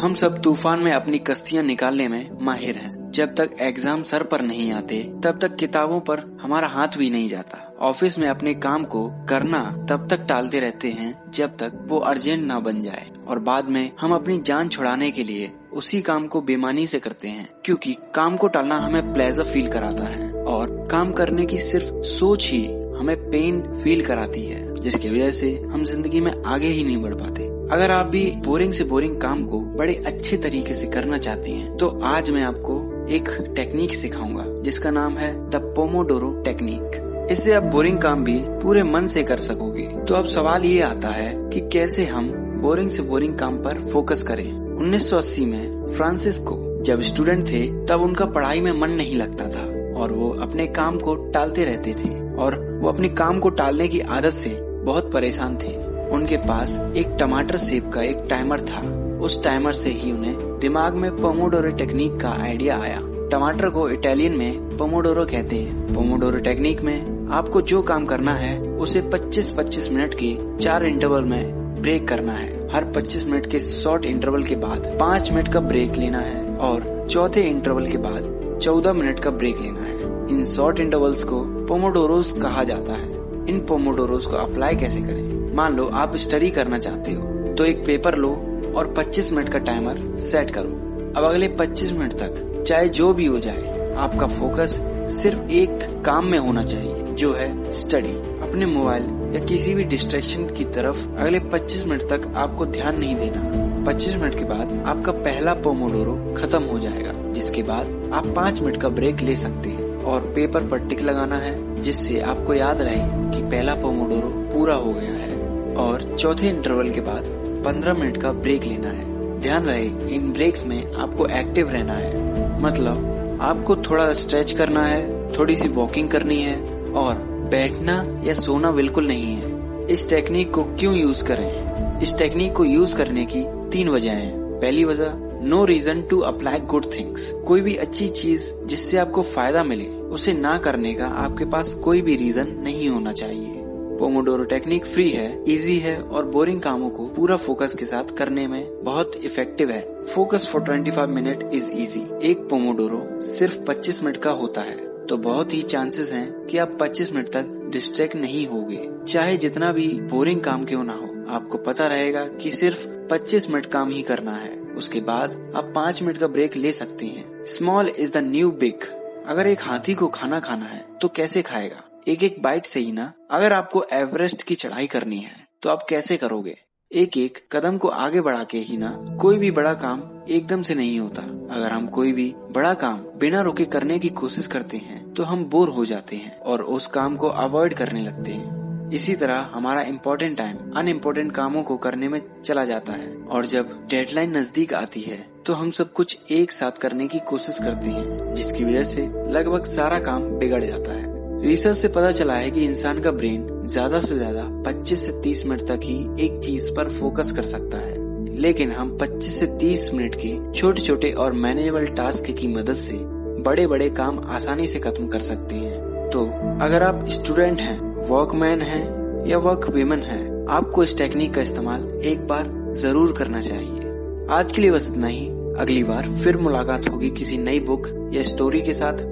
हम सब तूफ़ान में अपनी कश्तियाँ निकालने में माहिर हैं। जब तक एग्ज़ाम सर पर नहीं आते, तब तक किताबों पर हमारा हाथ भी नहीं जाता। ऑफ़िस में अपने काम को करना तब तक टालते रहते हैं, जब तक वो अर्जेंट ना बन जाए। और बाद में हम अपनी जान छुड़ाने के लिए उसी काम को बेमानी से करते हैं, क्योंकि काम को टालना हमें प्लेजर फील कराता है। और काम करने की सिर्फ़ सोच ही हमें पेन फील कराती है, जिसकी वजह से हम ज़िंदगी में आगे ही नहीं बढ़ पाते। अगर आप भी बोरिंग से बोरिंग काम को बड़े अच्छे तरीके से करना चाहते हैं तो आज मैं आपको एक टेक्निक सिखाऊँगा, जिसका नाम है द पोमोडोरो टेक्निक इससे आप बोरिंग काम भी पूरे मन से कर सकोगे। तो अब सवाल ये आता है कि कैसे हम बोरिंग से बोरिंग काम पर फोकस करें? 1980 में फ्रांसिस्को जब स्टूडेंट थे, तब उनका पढ़ाई में मन नहीं लगता था, और वो अपने काम को टालते रहते थे, और वो अपने काम को टालने की आदत से बहुत परेशान थे। उनके पास एक टमाटर सेब का एक टाइमर था। उस टाइमर से ही उन्हें दिमाग में पोमोडोरो टेक्निक का आइडिया आया। टमाटर को इटालियन में पोमोडोरो कहते हैं। पोमोडोरो टेक्निक में आपको जो काम करना है, उसे 25-25 मिनट के चार इंटरवल में ब्रेक करना है। हर 25 मिनट के शॉर्ट इंटरवल के बाद पाँच मिनट का ब्रेक लेना है और चौथे इंटरवल के बाद चौदह मिनट का ब्रेक लेना है। इन शॉर्ट इंटरवल्स को पोमोडोरोस कहा जाता है। इन पोमोडोरोस को अप्लाई कैसे करें? मान लो, आप स्टडी करना चाहते हो तो एक पेपर लो और 25 मिनट का टाइमर सेट करो। अब अगले 25 मिनट तक, चाहे जो भी हो जाए, आपका फोकस सिर्फ़ एक काम में होना चाहिए, जो है स्टडी अपने मोबाइल या किसी भी डिस्ट्रेक्शन की तरफ़ अगले 25 मिनट तक आपको ध्यान नहीं देना। 25 मिनट के बाद आपका पहला पोमोडोरो खत्म हो जाएगा, जिसके बाद आप पाँच मिनट का ब्रेक ले सकते हैं। और पेपर पर टिक लगाना है, जिससे आपको याद रहे कि पहला पोमोडोरो पूरा हो गया है और चौथे इंटरवल के बाद 15 मिनट का ब्रेक लेना है। ध्यान रहे, इन ब्रेक्स में आपको एक्टिव रहना है। मतलब आपको थोड़ा स्ट्रेच करना है थोड़ी सी वॉकिंग करनी है और बैठना या सोना बिल्कुल नहीं है। इस टेक्निक को क्यों यूज़ करें? इस टेक्निक को यूज़ करने की तीन वजह है। पहली वजह no reason to apply good things कोई भी अच्छी चीज़ जिससे आपको फ़ायदा मिले, उसे ना करने का आपके पास कोई भी रीजन नहीं होना चाहिए। पोमोडोरो टेक्निक फ्री है इजी है और बोरिंग कामों को पूरा फोकस के साथ करने में बहुत इफ़ेक्टिव है। Focus for 25 minute is easy एक पोमोडोरो सिर्फ़ 25 मिनट का होता है। तो बहुत ही चांसेस हैं कि आप 25 मिनट तक डिस्ट्रैक्ट नहीं होगे। चाहे जितना भी बोरिंग काम क्यों ना हो, आपको पता रहेगा कि सिर्फ़ 25 मिनट काम ही करना है। उसके बाद आप पाँच मिनट का ब्रेक ले सकते हैं। Small is the new big अगर एक हाथी को खाना खाना है तो कैसे खाएगा? एक एक बाइट से ही ना? अगर आपको एवरेस्ट की चढ़ाई करनी है तो आप कैसे करोगे? एक एक कदम को आगे बढ़ा के ही ना, कोई भी बड़ा काम एकदम से नहीं होता। अगर हम कोई भी बड़ा काम बिना रुके करने की कोशिश करते हैं तो हम बोर हो जाते हैं और उस काम को अवॉइड करने लगते हैं। इसी तरह हमारा इम्पोर्टेंट टाइम अन इम्पोर्टेंट कामों को करने में चला जाता है। और जब डेडलाइन नज़दीक आती है तो हम सब कुछ एक साथ करने की कोशिश करते हैं, जिसकी वजह से लगभग सारा काम बिगड़ जाता है। रिसर्च से पता चला है कि इंसान का ब्रेन ज़्यादा से ज़्यादा 25 से 30 मिनट तक ही एक चीज़ पर फोकस कर सकता है। लेकिन हम 25 से 30 मिनट के छोटे छोटे और मैनेजेबल टास्क की मदद से बड़े बड़े काम आसानी से खत्म कर सकते हैं। तो अगर आप स्टूडेंट हैं वर्कमैन है या वर्क वीमन है, आपको इस टेक्निक का इस्तेमाल एक बार ज़रूर करना चाहिए। आज के लिए बस इतना ही। अगली बार फिर मुलाकात होगी किसी नई बुक या स्टोरी के साथ।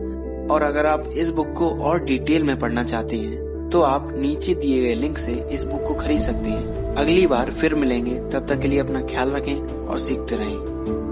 और अगर आप इस बुक को और डिटेल में पढ़ना चाहते हैं तो आप नीचे दिए गए लिंक से इस बुक को खरीद सकते हैं। अगली बार फिर मिलेंगे। तब तक के लिए अपना ख्याल रखें और सीखते रहें।